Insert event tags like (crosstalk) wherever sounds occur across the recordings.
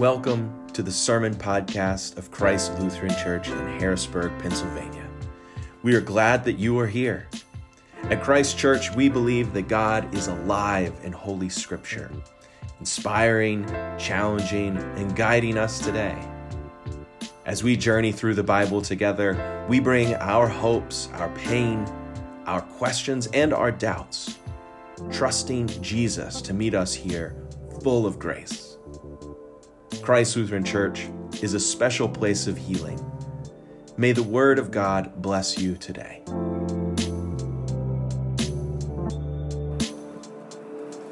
Welcome to the Sermon Podcast of Christ Lutheran Church in Harrisburg, Pennsylvania. We are glad that you are here. At Christ Church, we believe that God is alive in Holy Scripture, inspiring, challenging, and guiding us today. As we journey through the Bible together, we bring our hopes, our pain, our questions, and our doubts, trusting Jesus to meet us here full of grace. Christ Lutheran Church is a special place of healing. May the Word of God bless you today.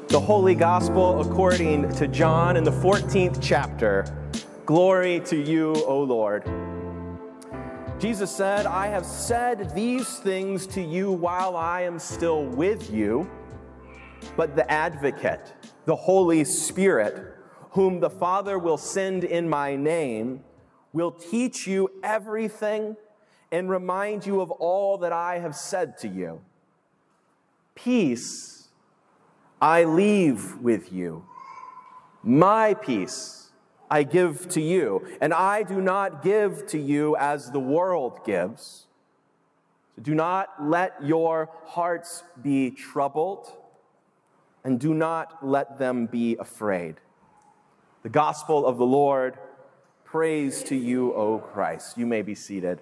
The Holy Gospel according to John in the 14th chapter. Glory to you, O Lord. Jesus said, I have said these things to you while I am still with you, but the advocate, the Holy Spirit, whom the Father will send in my name, will teach you everything and remind you of all that I have said to you. Peace I leave with you, my peace I give to you, and I do not give to you as the world gives. Do not let your hearts be troubled, and do not let them be afraid. The gospel of the Lord, praise to you, O Christ. You may be seated.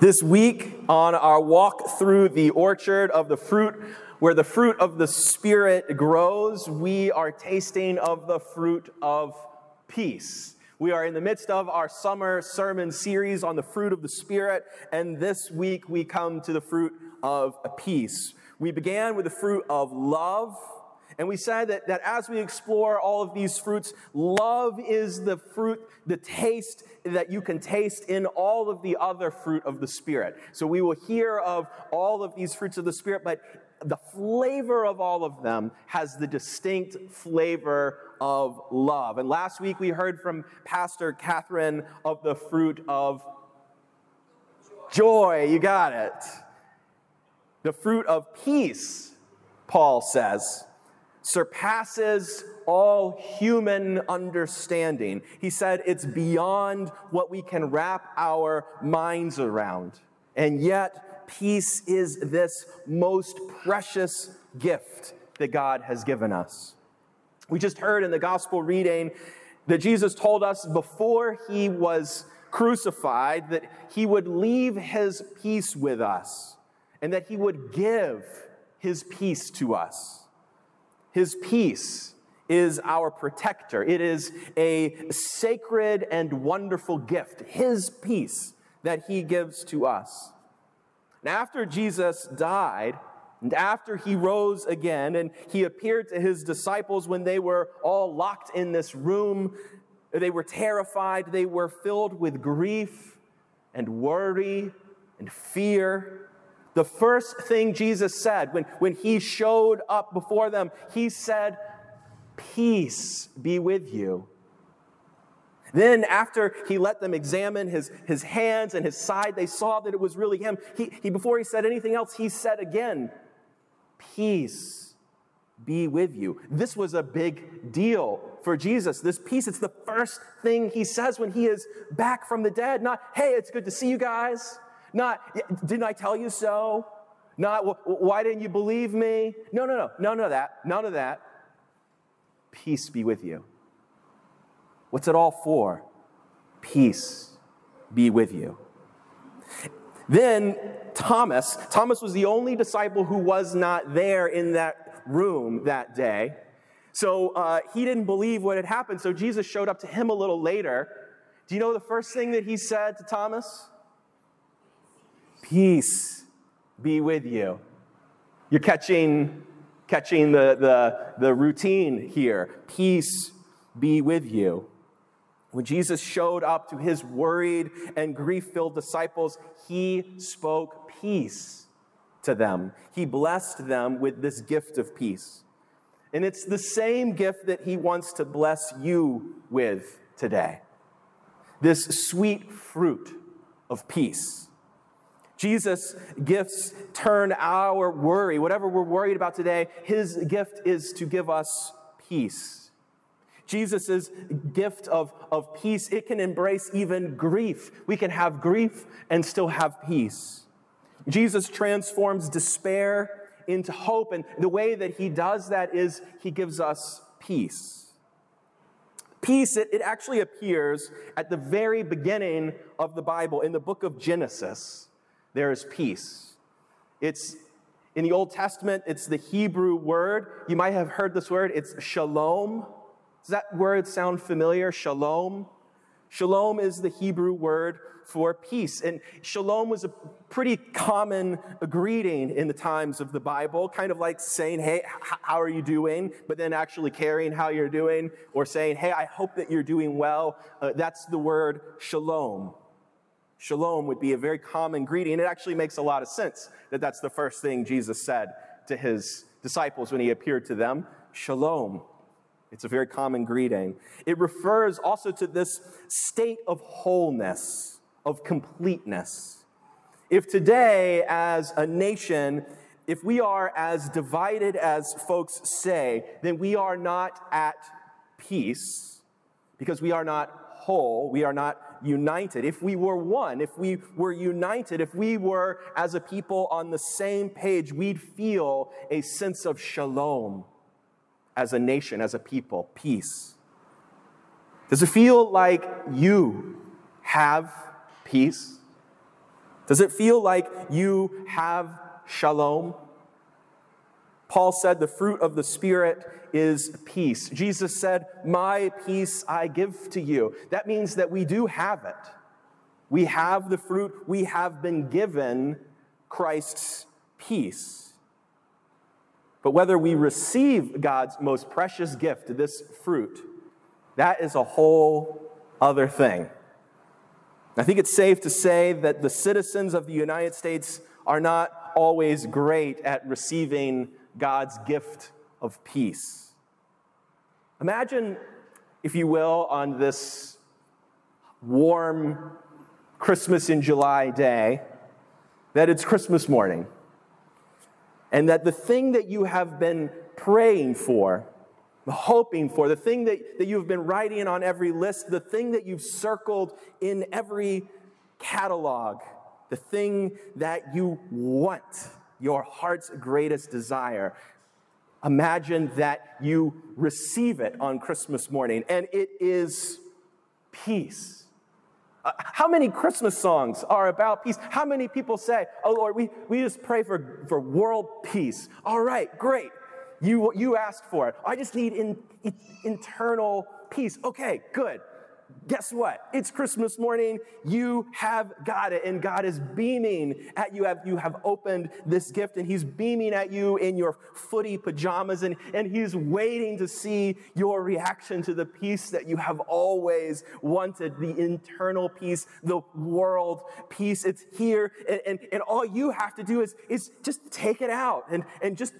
This week, on our walk through the orchard of the fruit where the fruit of the Spirit grows, we are tasting of the fruit of peace. We are in the midst of our summer sermon series on the fruit of the Spirit, and this week we come to the fruit of peace. We began with the fruit of love, and we said that, that as we explore all of these fruits, love is the fruit, the taste that you can taste in all of the other fruit of the Spirit. So we will hear of all of these fruits of the Spirit, but the flavor of all of them has the distinct flavor of love. And last week we heard from Pastor Catherine of the fruit of joy. You got it. The fruit of peace, Paul says, surpasses all human understanding. He said it's beyond what we can wrap our minds around. And yet, peace is this most precious gift that God has given us. We just heard in the gospel reading that Jesus told us before he was crucified that he would leave his peace with us and that he would give his peace to us. His peace is our protector. It is a sacred and wonderful gift, his peace that he gives to us. And after Jesus died, and after he rose again, and he appeared to his disciples when they were all locked in this room, they were terrified, they were filled with grief and worry and fear. The first thing Jesus said when, when he showed up before them, he said, Peace be with you. Then, after he let them examine his, his hands and his side, they saw that it was really him. He, he, before he said anything else, he said again, Peace be with you. This was a big deal for Jesus. This peace, it's the first thing he says when he is back from the dead. Not, hey, it's good to see you guys. Not, didn't I tell you so? Not, why didn't you believe me? No, no, no, none of that. None of that. Peace be with you. What's it all for? Peace be with you. Then Thomas, Thomas was the only disciple who was not there in that room that day. So uh, he didn't believe what had happened. So Jesus showed up to him a little later. Do you know the first thing that he said to Thomas? Peace be with you. You're catching, catching the, the, the routine here. Peace be with you. When Jesus showed up to his worried and grief filled disciples, he spoke peace to them. He blessed them with this gift of peace. And it's the same gift that he wants to bless you with today this sweet fruit of peace. Jesus' gifts turn our worry, whatever we're worried about today, his gift is to give us peace. Jesus' gift of, of peace, it can embrace even grief. We can have grief and still have peace. Jesus transforms despair into hope, and the way that he does that is he gives us peace. Peace, it, it actually appears at the very beginning of the Bible. In the book of Genesis, there is peace. It's in the Old Testament, it's the Hebrew word. You might have heard this word, it's shalom. Does that word sound familiar? Shalom? Shalom is the Hebrew word for peace. And shalom was a pretty common greeting in the times of the Bible, kind of like saying, Hey, how are you doing? But then actually caring how you're doing, or saying, Hey, I hope that you're doing well. Uh, that's the word shalom. Shalom would be a very common greeting. It actually makes a lot of sense that that's the first thing Jesus said to his disciples when he appeared to them Shalom. It's a very common greeting. It refers also to this state of wholeness, of completeness. If today, as a nation, if we are as divided as folks say, then we are not at peace because we are not whole, we are not united. If we were one, if we were united, if we were as a people on the same page, we'd feel a sense of shalom as a nation, as a people, peace. Does it feel like you have peace? Does it feel like you have shalom? Paul said the fruit of the Spirit is peace. Jesus said, My peace I give to you. That means that we do have it. We have the fruit, we have been given Christ's peace. But whether we receive God's most precious gift, this fruit, that is a whole other thing. I think it's safe to say that the citizens of the United States are not always great at receiving God's gift of peace. Imagine, if you will, on this warm Christmas in July day, that it's Christmas morning, and that the thing that you have been praying for hoping for, the thing that, that you've been writing on every list, the thing that you've circled in every catalog, the thing that you want, your heart's greatest desire. Imagine that you receive it on Christmas morning, and it is peace. Uh, how many Christmas songs are about peace? How many people say, Oh Lord, we, we just pray for, for world peace? All right, great. You, you asked for it. I just need in, in, internal peace. Okay, good. Guess what? It's Christmas morning. You have got it, and God is beaming at you. You have opened this gift, and He's beaming at you in your footy pajamas, and, and He's waiting to see your reaction to the peace that you have always wanted the internal peace, the world peace. It's here, and, and, and all you have to do is, is just take it out and, and just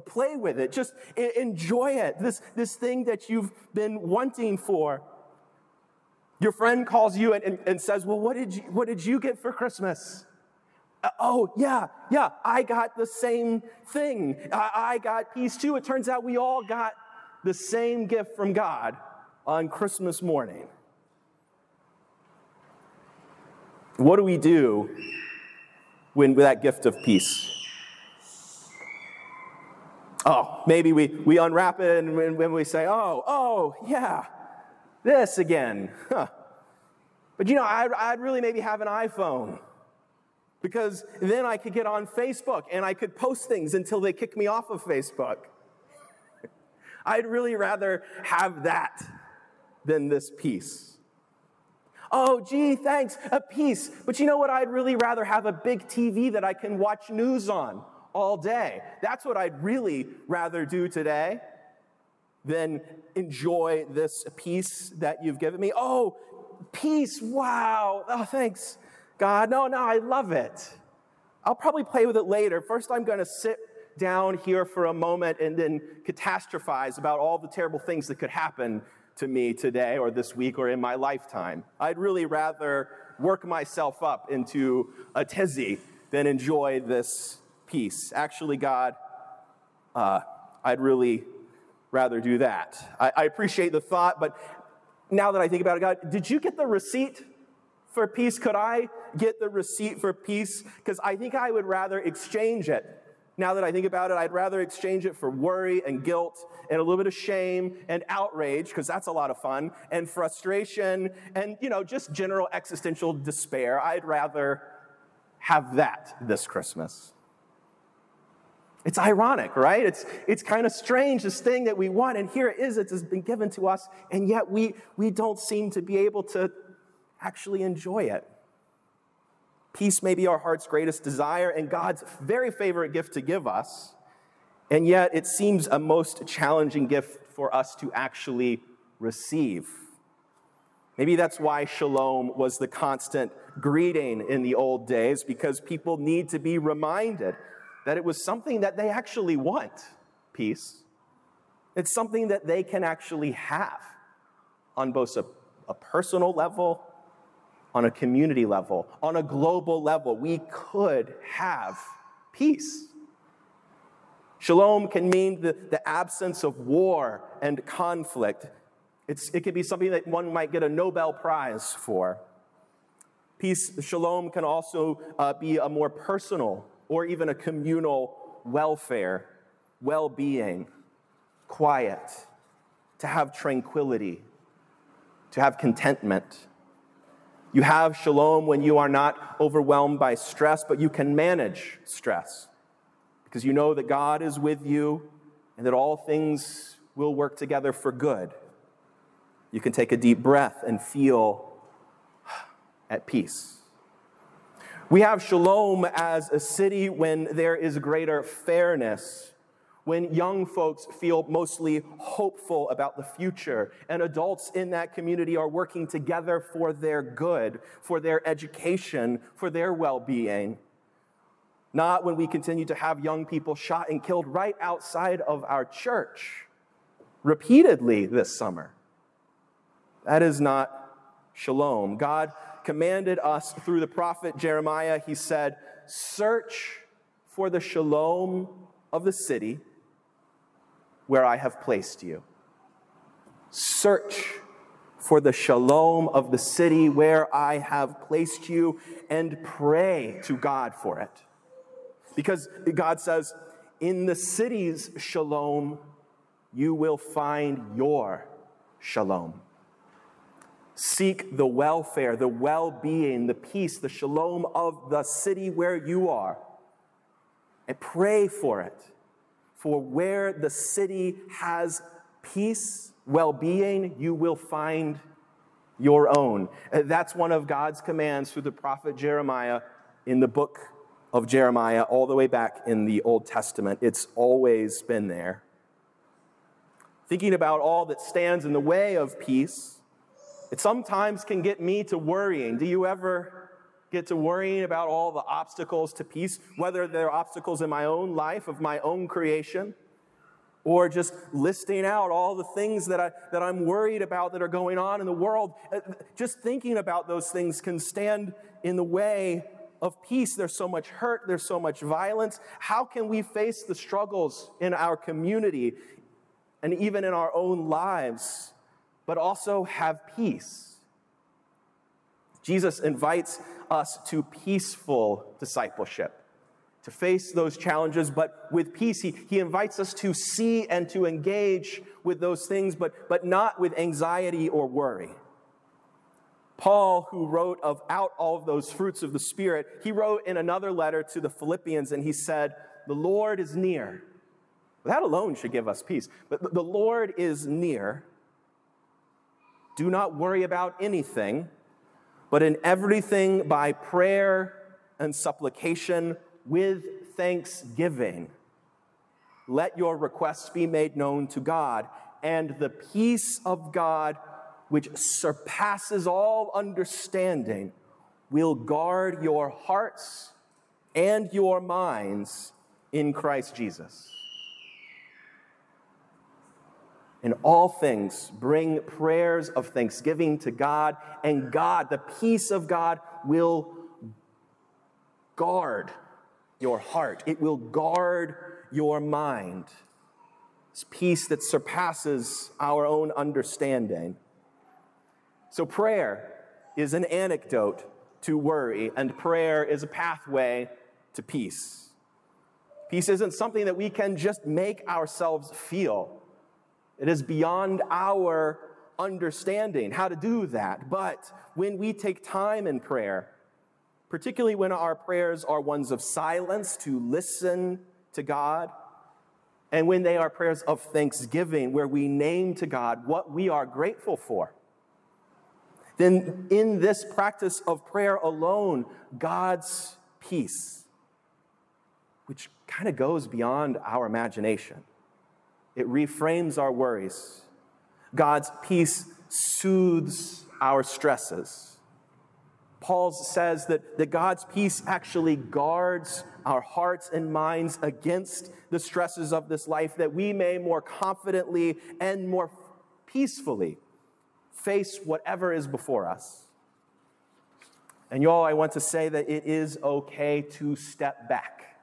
play with it. Just enjoy it. This, this thing that you've been wanting for. Your friend calls you and, and, and says, Well, what did, you, what did you get for Christmas? Uh, oh, yeah, yeah, I got the same thing. I, I got peace too. It turns out we all got the same gift from God on Christmas morning. What do we do when with that gift of peace? Oh, maybe we, we unwrap it and when we say, oh, oh, yeah, this again. Huh. But you know, I'd, I'd really maybe have an iPhone because then I could get on Facebook and I could post things until they kick me off of Facebook. (laughs) I'd really rather have that than this peace. Oh, gee, thanks, a piece. But you know what? I'd really rather have a big TV that I can watch news on all day. That's what I'd really rather do today than enjoy this peace that you've given me. Oh, peace. Wow. Oh, thanks, God. No, no, I love it. I'll probably play with it later. First, I'm going to sit down here for a moment and then catastrophize about all the terrible things that could happen to me today or this week or in my lifetime. I'd really rather work myself up into a tizzy than enjoy this peace. Actually, God, uh, I'd really rather do that. I, I appreciate the thought, but now that I think about it, God, did you get the receipt for peace? Could I get the receipt for peace? Because I think I would rather exchange it. Now that I think about it, I'd rather exchange it for worry and guilt and a little bit of shame and outrage, because that's a lot of fun, and frustration and, you know, just general existential despair. I'd rather have that this Christmas. It's ironic, right? It's, it's kind of strange, this thing that we want, and here it is, it has been given to us, and yet we, we don't seem to be able to actually enjoy it. Peace may be our heart's greatest desire and God's very favorite gift to give us, and yet it seems a most challenging gift for us to actually receive. Maybe that's why shalom was the constant greeting in the old days, because people need to be reminded that it was something that they actually want peace. It's something that they can actually have on both a, a personal level, on a community level, on a global level. We could have peace. Shalom can mean the, the absence of war and conflict. It's, it could be something that one might get a Nobel Prize for. Peace, shalom, can also uh, be a more personal or even a communal welfare, well being, quiet, to have tranquility, to have contentment. You have shalom when you are not overwhelmed by stress, but you can manage stress because you know that God is with you and that all things will work together for good. You can take a deep breath and feel at peace. We have shalom as a city when there is greater fairness, when young folks feel mostly hopeful about the future, and adults in that community are working together for their good, for their education, for their well being. Not when we continue to have young people shot and killed right outside of our church repeatedly this summer. That is not shalom. God commanded us through the prophet Jeremiah. He said, Search for the shalom of the city where I have placed you. Search for the shalom of the city where I have placed you and pray to God for it. Because God says, in the city's shalom, you will find your shalom. Seek the welfare, the well being, the peace, the shalom of the city where you are. And pray for it. For where the city has peace, well being, you will find your own. Uh, that's one of God's commands through the prophet Jeremiah in the book of Jeremiah, all the way back in the Old Testament. It's always been there. Thinking about all that stands in the way of peace it sometimes can get me to worrying. Do you ever get to worrying about all the obstacles to peace, whether they're obstacles in my own life, of my own creation, or just listing out all the things that, I, that I'm worried about that are going on in the world? Uh, just thinking about those things can stand in the way of peace. There's so much hurt, there's so much violence. How can we face the struggles in our community and even in our own lives but also have peace. Jesus invites us to peaceful discipleship, to face those challenges, but with peace. He, he invites us to see and to engage with those things, but, but not with anxiety or worry. Paul, who wrote of out all of those fruits of the Spirit, he wrote in another letter to the Philippians and he said, The Lord is near. That alone should give us peace. But the Lord is near. Do not worry about anything, but in everything by prayer and supplication with thanksgiving. Let your requests be made known to God, and the peace of God, which surpasses all understanding, will guard your hearts and your minds in Christ Jesus. In all things, bring prayers of thanksgiving to God, and God, the peace of God, will guard your heart, it will guard your mind. It's peace that surpasses our own understanding. So, prayer is an antidote to worry, and prayer is a pathway to peace. Peace isn't something that we can just make ourselves feel, it is beyond our understanding how to do that. But when we take time in prayer, particularly when our prayers are ones of silence to listen to God, and when they are prayers of thanksgiving, where we name to God what we are grateful for, then in this practice of prayer alone, God's peace, which kind of goes beyond our imagination, it reframes our worries. God's peace soothes our stresses. Paul says that, that God's peace actually guards our hearts and minds against the stresses of this life, that we may more confidently and more peacefully face whatever is before us. And y'all, I want to say that it is okay to step back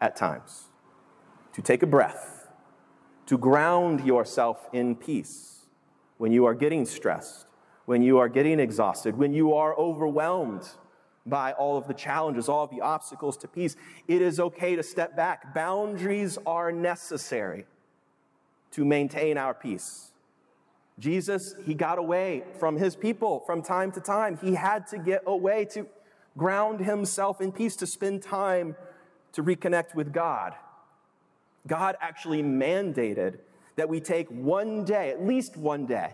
at times, to take a breath, to ground yourself in peace when you are getting stressed, when you are getting exhausted, when you are overwhelmed by all of the challenges, all of the obstacles to peace. It is okay to step back. Boundaries are necessary to maintain our peace. Jesus, he got away from his people from time to time. He had to get away to ground himself in peace, to spend time to reconnect with God. God actually mandated that we take one day, at least one day,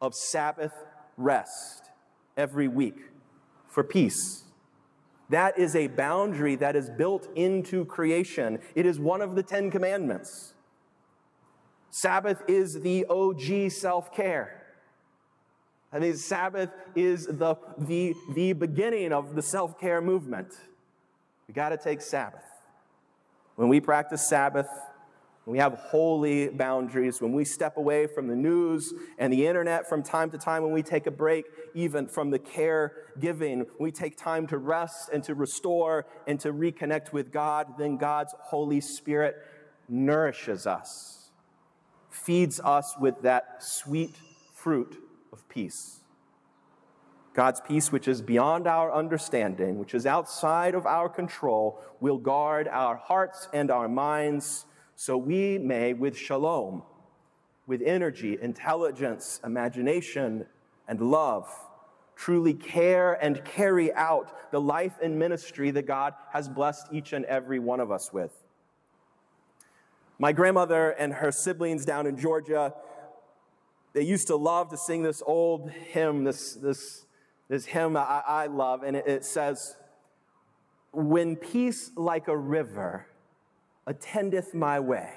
of Sabbath rest every week for peace. That is a boundary that is built into creation. It is one of the Ten Commandments. Sabbath is the OG self care. I mean, Sabbath is the, the, the beginning of the self care movement. We got to take Sabbath. When we practice Sabbath, when we have holy boundaries, when we step away from the news and the internet from time to time, when we take a break even from the care giving, we take time to rest and to restore and to reconnect with God, then God's Holy Spirit nourishes us feeds us with that sweet fruit of peace. God's peace, which is beyond our understanding, which is outside of our control, will guard our hearts and our minds so we may, with shalom, with energy, intelligence, imagination, and love, truly care and carry out the life and ministry that God has blessed each and every one of us with. My grandmother and her siblings down in Georgia, they used to love to sing this old hymn, this, this, this hymn I, I love, and it, it says, When peace like a river attendeth my way.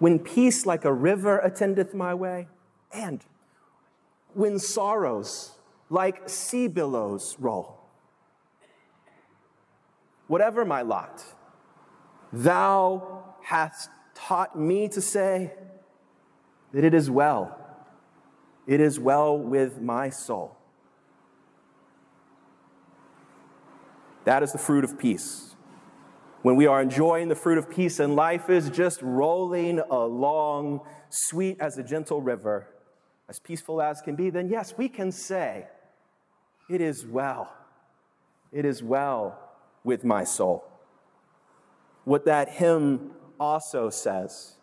When peace like a river attendeth my way, and when sorrows like sea billows roll. Whatever my lot, Thou hast taught me to say that it is well. It is well with my soul. That is the fruit of peace. When we are enjoying the fruit of peace and life is just rolling along, sweet as a gentle river, as peaceful as can be, then yes, we can say, It is well. It is well with my soul what that hymn also says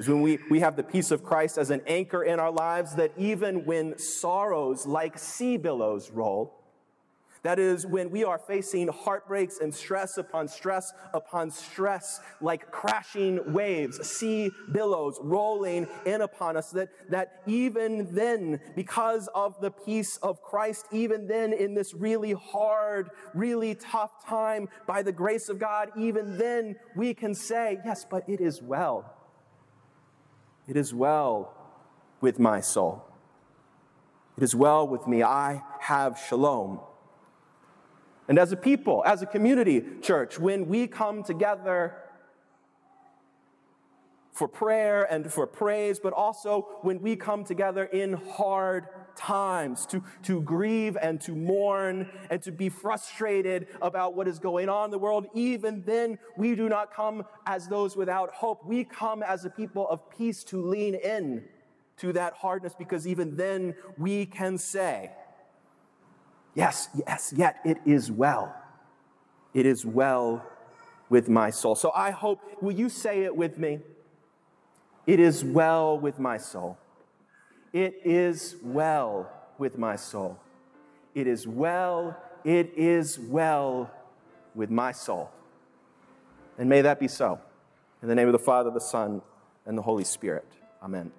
is when we, we have the peace of Christ as an anchor in our lives, that even when sorrows like sea billows roll, that is, when we are facing heartbreaks and stress upon stress upon stress, like crashing waves, sea billows rolling in upon us, that, that even then, because of the peace of Christ, even then, in this really hard, really tough time, by the grace of God, even then, we can say, Yes, but it is well. It is well with my soul. It is well with me. I have shalom. And as a people, as a community church, when we come together for prayer and for praise, but also when we come together in hard times to, to grieve and to mourn and to be frustrated about what is going on in the world, even then we do not come as those without hope. We come as a people of peace to lean in to that hardness because even then we can say, Yes, yes, yet it is well. It is well with my soul. So I hope, will you say it with me? It is well with my soul. It is well with my soul. It is well, it is well with my soul. And may that be so. In the name of the Father, the Son, and the Holy Spirit. Amen.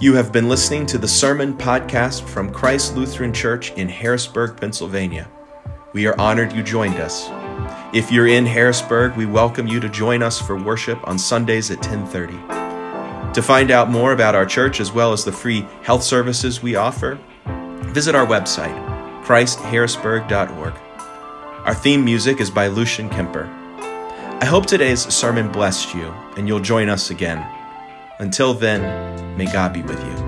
You have been listening to the Sermon Podcast from Christ Lutheran Church in Harrisburg, Pennsylvania. We are honored you joined us. If you're in Harrisburg, we welcome you to join us for worship on Sundays at 10:30. To find out more about our church as well as the free health services we offer, visit our website, christharrisburg.org. Our theme music is by Lucian Kemper. I hope today's sermon blessed you and you'll join us again. Until then, may God be with you.